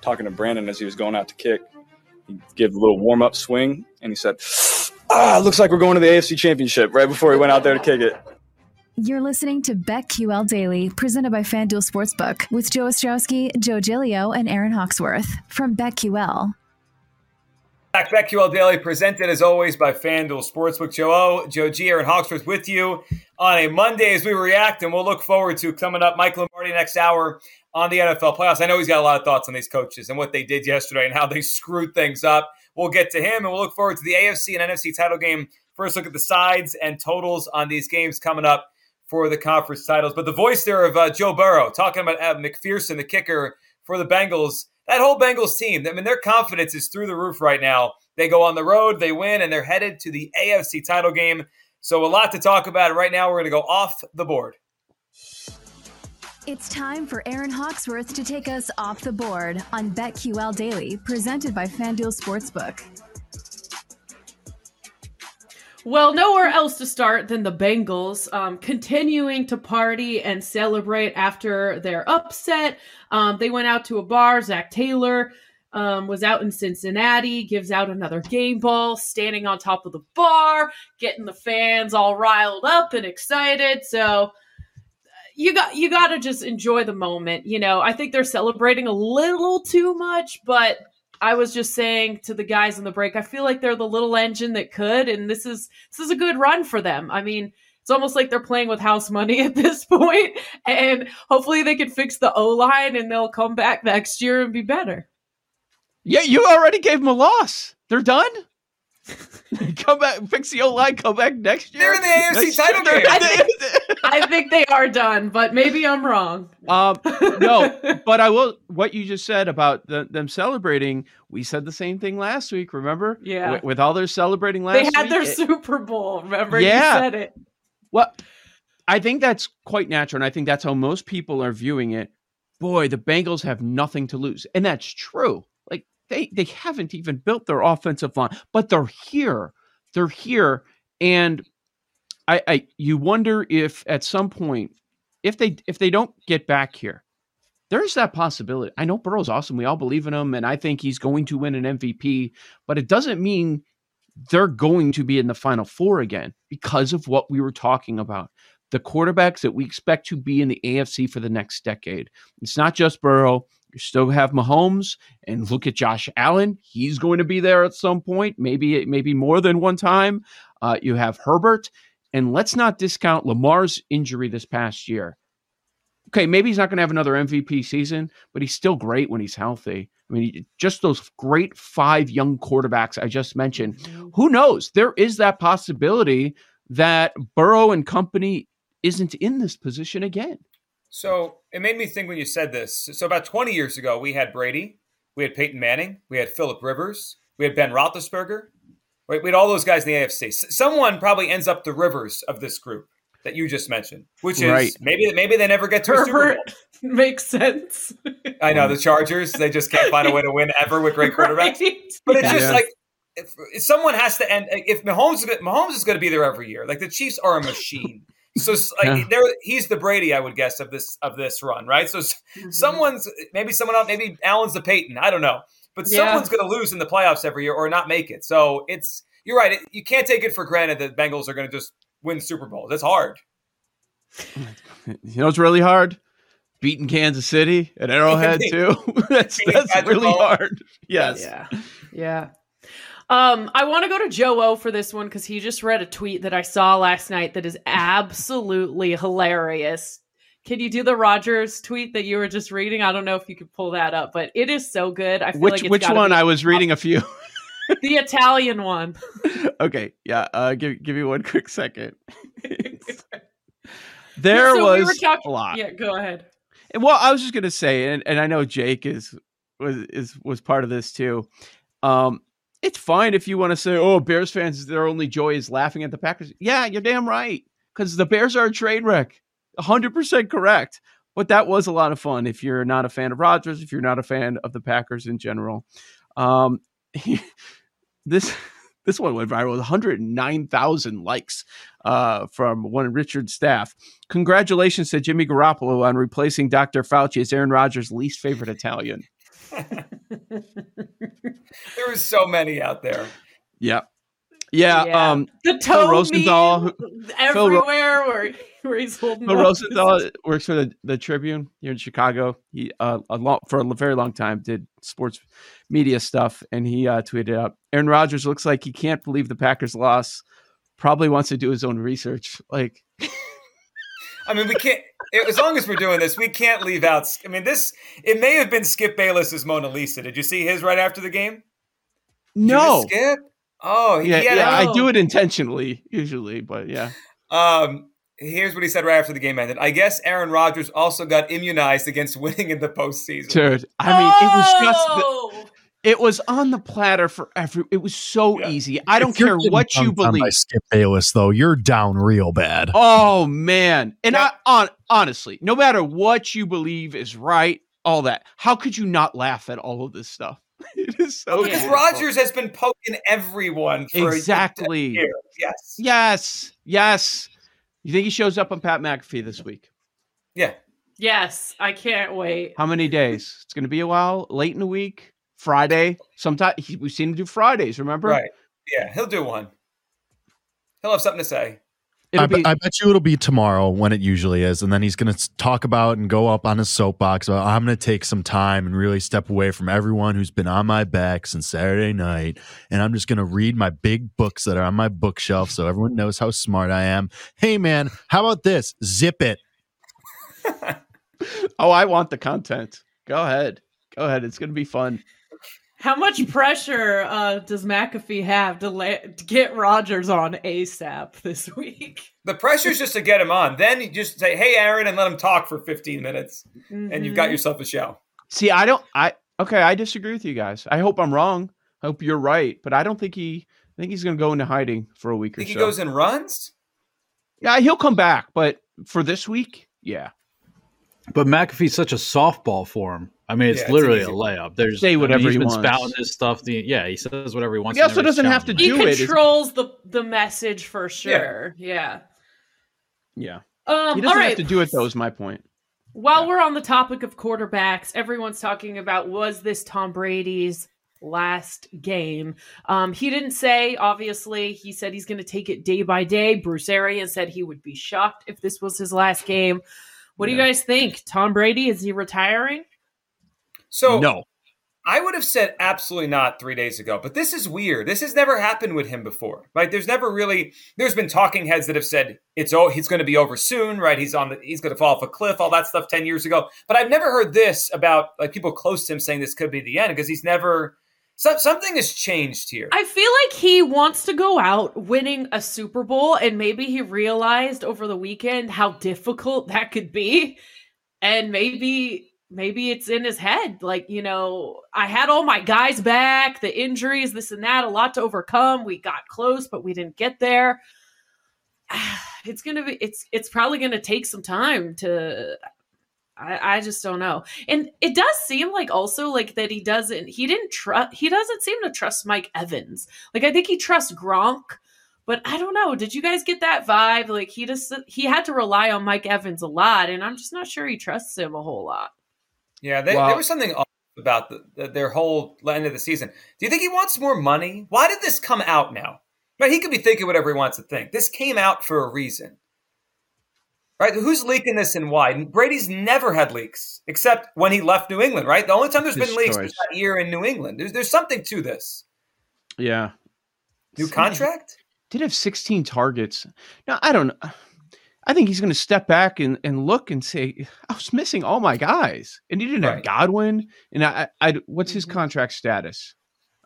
talking to Brandon as he was going out to kick. He gave a little warm up swing, and he said, "Ah, looks like we're going to the AFC Championship." Right before he went out there to kick it. You're listening to BetQL Daily, presented by FanDuel Sportsbook, with Joe Ostrowski, Joe Giglio, and Aaron Hawksworth from BetQL. Back BetQL Daily, presented as always by FanDuel Sportsbook. Joe O, Joe G, Aaron Hawksworth with you on a Monday as we react, and we'll look forward to coming up Mike Lombardi next hour on the NFL playoffs. I know he's got a lot of thoughts on these coaches and what they did yesterday and how they screwed things up. We'll get to him and we'll look forward to the AFC and NFC title game. First, look at the sides and totals on these games coming up for the conference titles. But the voice there of uh, Joe Burrow talking about uh, McPherson, the kicker for the Bengals. That whole Bengals team, I mean, their confidence is through the roof right now. They go on the road, they win, and they're headed to the AFC title game. So, a lot to talk about. Right now, we're going to go off the board. It's time for Aaron Hawksworth to take us off the board on BetQL Daily, presented by FanDuel Sportsbook. Well, nowhere else to start than the Bengals, um, continuing to party and celebrate after their upset. Um, they went out to a bar. Zac Taylor um, was out in Cincinnati, gives out another game ball, standing on top of the bar, getting the fans all riled up and excited. So you got you got to just enjoy the moment. You know, I think they're celebrating a little too much, but I was just saying to the guys in the break, I feel like they're the little engine that could, and this is this is a good run for them. I mean, it's almost like they're playing with house money at this point, and hopefully they can fix the O line and they'll come back next year and be better. Yeah, you already gave them a loss. They're done. come back, fix the O line, come back next year. They're in the AFC title game. I think, I think they are done, but maybe I'm wrong. Um, no, but I will. What you just said about the, them celebrating, we said the same thing last week. Remember? Yeah. With, with all their celebrating last, they had week, their it, Super Bowl. Remember? Yeah. You said it. Well, I think that's quite natural, and I think that's how most people are viewing it. Boy, the Bengals have nothing to lose, and that's true. They they haven't even built their offensive line, but they're here. They're here and I, I you wonder if at some point if they if they don't get back here there's that possibility. I know burrow's awesome. We all believe in him and i think he's going to win an mvp but it doesn't mean they're going to be in the final four again because of what we were talking about. The quarterbacks that we expect to be in the afc for the next decade. It's not just burrow you still have Mahomes, and look at Josh Allen. He's going to be there at some point, maybe maybe more than one time. Uh, you have Herbert, and let's not discount Lamar's injury this past year. Okay, maybe he's not going to have another MVP season, but he's still great when he's healthy. I mean, just those great five young quarterbacks I just mentioned. Mm-hmm. Who knows? There is that possibility that Burrow and company isn't in this position again. So it made me think when you said this. So about 20 years ago, we had Brady, we had Peyton Manning, we had Philip Rivers, we had Ben Roethlisberger. Right? We had all those guys in the AFC. Someone probably ends up the Rivers of this group that you just mentioned, which is right. maybe maybe they never get to Herbert a Super Bowl. Makes sense. I know the Chargers; they just can't find a way to win ever with great quarterbacks. Right? But it's yeah. just like if, if, someone has to end. If Mahomes, Mahomes is going to be there every year. Like the Chiefs are a machine. So like yeah. there, he's the Brady, I would guess, of this of this run, right? So mm-hmm. someone's maybe someone else, maybe Allen's the Peyton, I don't know, but yeah. someone's going to lose in the playoffs every year or not make it. So it's you're right. It, you can't take it for granted that Bengals are going to just win Super Bowls. It's hard. You know, it's really hard. beating Kansas City and Arrowhead too. that's that's really hard. Yes. Yeah. Yeah. Um, I want to go to Joe O for this one because he just read a tweet that I saw last night that is absolutely hilarious. Can you do the Rodgers tweet that you were just reading? I don't know if you could pull that up, but it is so good. I feel which like which one? I was reading a few. the Italian one. okay, yeah. Uh, give give me one quick second. there so was we talking, a lot. Yeah, go ahead. Well, I was just gonna say, and, and I know Jake is was is was part of this too. Um, it's fine if you want to say, "Oh, Bears fans, their only joy is laughing at the Packers." Yeah, you're damn right, because the Bears are a train wreck. 100% correct. But that was a lot of fun. If you're not a fan of Rodgers, if you're not a fan of the Packers in general, um, this this one went viral 109,000 likes uh, from one Richard Staff. Congratulations to Jimmy Garoppolo on replacing Dr. Fauci as Aaron Rodgers' least favorite Italian. There were so many out there. Yeah. Yeah, yeah. um, the toe Rosenthal everywhere where, where he's holding. Phil Rosenthal works for the, the Tribune here in Chicago. He uh, a lot for a very long time did sports media stuff, and he uh, tweeted out, "Aaron Rodgers looks like he can't believe the Packers loss. Probably wants to do his own research." Like, I mean, we can't. As long as we're doing this, we can't leave out. I mean, this it may have been Skip Bayless's Mona Lisa. Did you see his right after the game? No, Skip. Oh, yeah, yeah. I do it intentionally usually, but yeah. Um, here's what he said right after the game ended. I guess Aaron Rodgers also got immunized against winning in the postseason. Dude, I mean, oh! it was just. The, oh! It was on the platter for every. It was so yeah. easy. I don't care what you believe. By Skip Bayless, though, you're down real bad. Oh man, and yeah. I on honestly, no matter what you believe is right, all that. How could you not laugh at all of this stuff? it is so because Rodgers has been poking everyone for exactly. Yes. Yes. Yes. You think he shows up on Pat McAfee this week? Yeah. Yes, I can't wait. How many days? It's going to be a while. Late in the week, Friday. Sometime we've seen him do Fridays. Remember? Right. Yeah, he'll do one. He'll have something to say. I, be- I, bet you it'll be tomorrow when it usually is, and then he's going to talk about and go up on his soapbox. About, I'm going to take some time and really step away from everyone who's been on my back since Saturday night, and I'm just going to read my big books that are on my bookshelf, so everyone knows how smart I am. Hey, man, how about this? Zip it. oh, I want the content. Go ahead. Go ahead. It's going to be fun. How much pressure uh, does McAfee have to, la- to get Rodgers on ASAP this week? The pressure is just to get him on. Then you just say, "Hey, Aaron," and let him talk for 15 minutes, mm-hmm. and you've got mm-hmm. yourself a show. See, I don't. I okay. I disagree with you guys. I hope I'm wrong. I hope you're right, but I don't think he. I think he's going to go into hiding for a week think or so. He goes and runs. Yeah, he'll come back, but for this week, yeah. But McAfee's such a softball for him. I mean, it's yeah, literally it's a layup. There's say whatever I mean, he wants. Been spouting this stuff. The, yeah, he says whatever he wants. He also doesn't have to do he it. He controls the the message for sure. Yeah. Yeah. yeah. Um, he doesn't have to do it though. Is my point. While yeah. we're on the topic of quarterbacks, everyone's talking about was this Tom Brady's last game. Um, he didn't say, obviously, he said he's going to take it day by day. Bruce Arians said he would be shocked if this was his last game. What yeah. do you guys think? Tom Brady, is he retiring? So no. I would have said absolutely not three days ago, but this is weird. This has never happened with him before, right? There's never really there's been talking heads that have said it's oh he's going to be over soon, right? He's on the he's going to fall off a cliff, all that stuff ten years ago. But I've never heard this about like people close to him saying this could be the end because he's never so, something has changed here. I feel like he wants to go out winning a Super Bowl, and maybe he realized over the weekend how difficult that could be, and maybe maybe it's in his head like you know i had all my guys back the injuries this and that a lot to overcome we got close but we didn't get there it's gonna be it's it's probably gonna take some time to I, I just don't know and it does seem like also like that he doesn't he didn't trust he doesn't seem to trust mike evans like i think he trusts gronk but I don't know. Did you guys get that vibe? Like he just he had to rely on Mike Evans a lot, and I'm just not sure he trusts him a whole lot. Yeah, they, well, there was something about the, the, their whole end of the season. Do you think he wants more money? Why did this come out now? Right, he could be thinking whatever he wants to think. This came out for a reason. Right? Who's leaking this and why? Brady's never had leaks except when he left New England, right? The only time there's been leaks choice. was that year in New England. There's, there's something to this. Yeah. New contract? Did have 16 targets. Now, I don't know. I think he's going to step back and, and look and say, I was missing all my guys. And he didn't right. have Godwin. And I, I, what's his mm-hmm. contract status?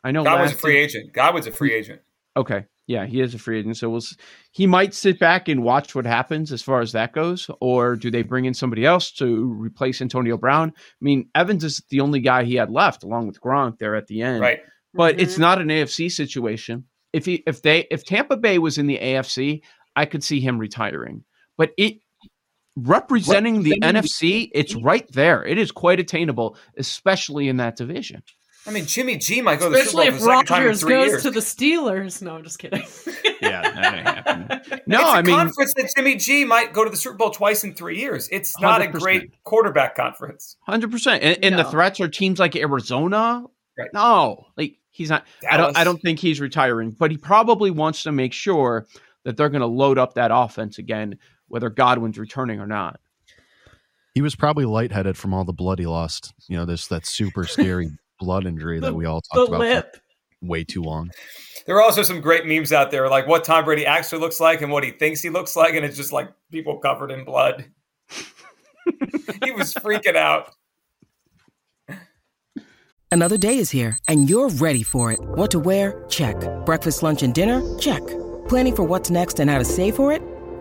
I know Godwin's a free agent. Godwin's a free agent. Okay. Yeah, he is a free agent. So we'll, he might sit back and watch what happens as far as that goes. Or do they bring in somebody else to replace Antonio Brown? I mean, Evans is the only guy he had left along with Gronk there at the end. Right. But mm-hmm. it's not an AFC situation. If he if they if Tampa Bay was in the AFC, I could see him retiring. But it representing, representing the, the NFC, it's right there. It is quite attainable, especially in that division. I mean, Jimmy G might go Especially to the Super if Rodgers goes years. to the Steelers. No, I'm just kidding. yeah, that ain't happening. No, it's a I mean, conference that Jimmy G might go to the Super Bowl twice in three years. It's not 100%. a great quarterback conference. Hundred percent. And, and no. the threats are teams like Arizona. Right. No, like he's not. Dallas. I don't. I don't think he's retiring, but he probably wants to make sure that they're going to load up that offense again whether Godwin's returning or not. He was probably lightheaded from all the blood he lost. You know, this that super scary blood injury that we all talked about lip. way too long. There are also some great memes out there, like what Tom Brady actually looks like and what he thinks he looks like, and it's just like people covered in blood. he was freaking out. Another day is here, and you're ready for it. What to wear? Check. Breakfast, lunch, and dinner? Check. Planning for what's next and how to save for it?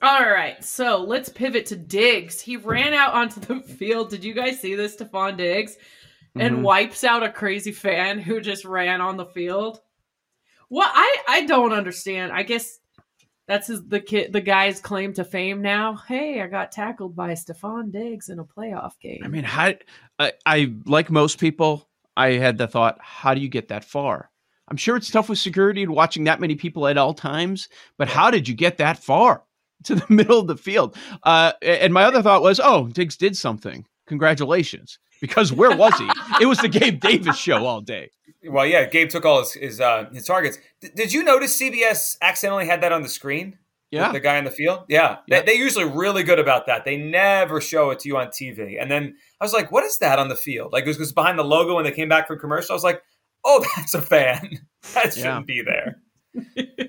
All right, so let's pivot to Diggs. He ran out onto the field. Did you guys see this, Stefon Diggs? And mm-hmm. wipes out a crazy fan who just ran on the field. Well, I I don't understand. I guess that's his, the kid, the guy's claim to fame now. Hey, I got tackled by Stefon Diggs in a playoff game. I mean, how I, I like most people, I had the thought, how do you get that far? I'm sure it's tough with security and watching that many people at all times, but how did you get that far? To the middle of the field. Uh, and my other thought was, oh, Diggs did something. Congratulations. Because where was he? it was the Gabe Davis show all day. Well, yeah, Gabe took all his his, uh, his targets. D- did you notice CBS accidentally had that on the screen? Yeah, the guy in the field. Yeah, yep. they, are usually really good about that. They never show it to you on TV. And then I was like, "What is that on the field?" Like it was, it was behind the logo when they came back from commercial. I was like, "Oh, that's a fan. That shouldn't yeah. be there."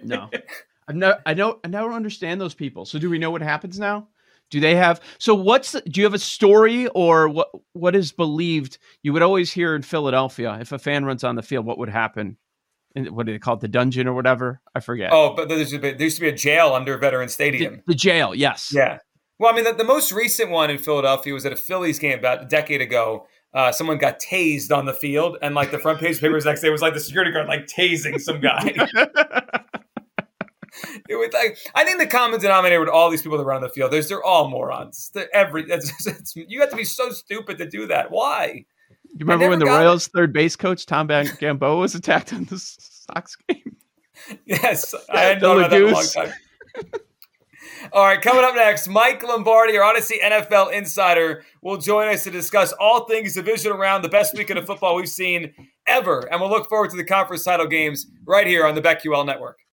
no, I've no, I don't, I never understand those people. So do we know what happens now? Do they have? So what's? Do you have a story or what? What is believed? You would always hear in Philadelphia if a fan runs on the field, what would happen? In, what do they call it? The dungeon or whatever? I forget. Oh, but there used to be, there used to be a jail under Veteran Stadium. The, the jail, yes. Yeah. Well, I mean, the, the, most recent one in Philadelphia was at a Phillies game about a decade ago. Uh, someone got tased on the field, and like the front page papers next day was like the security guard like tasing some guy. it was like I think the common denominator with all these people that run the field is they're all morons. They're every you have to be so stupid to do that. Why? You remember when the Royals it. third base coach Tom Gamboa was attacked on the Sox game? Yes, I hadn't known about that a long time. All right, coming up next, Mike Lombardi, our Audacy NFL insider, will join us to discuss all things divisional round the best weekend of football we've seen ever. And we'll look forward to the conference title games right here on the BetQL network.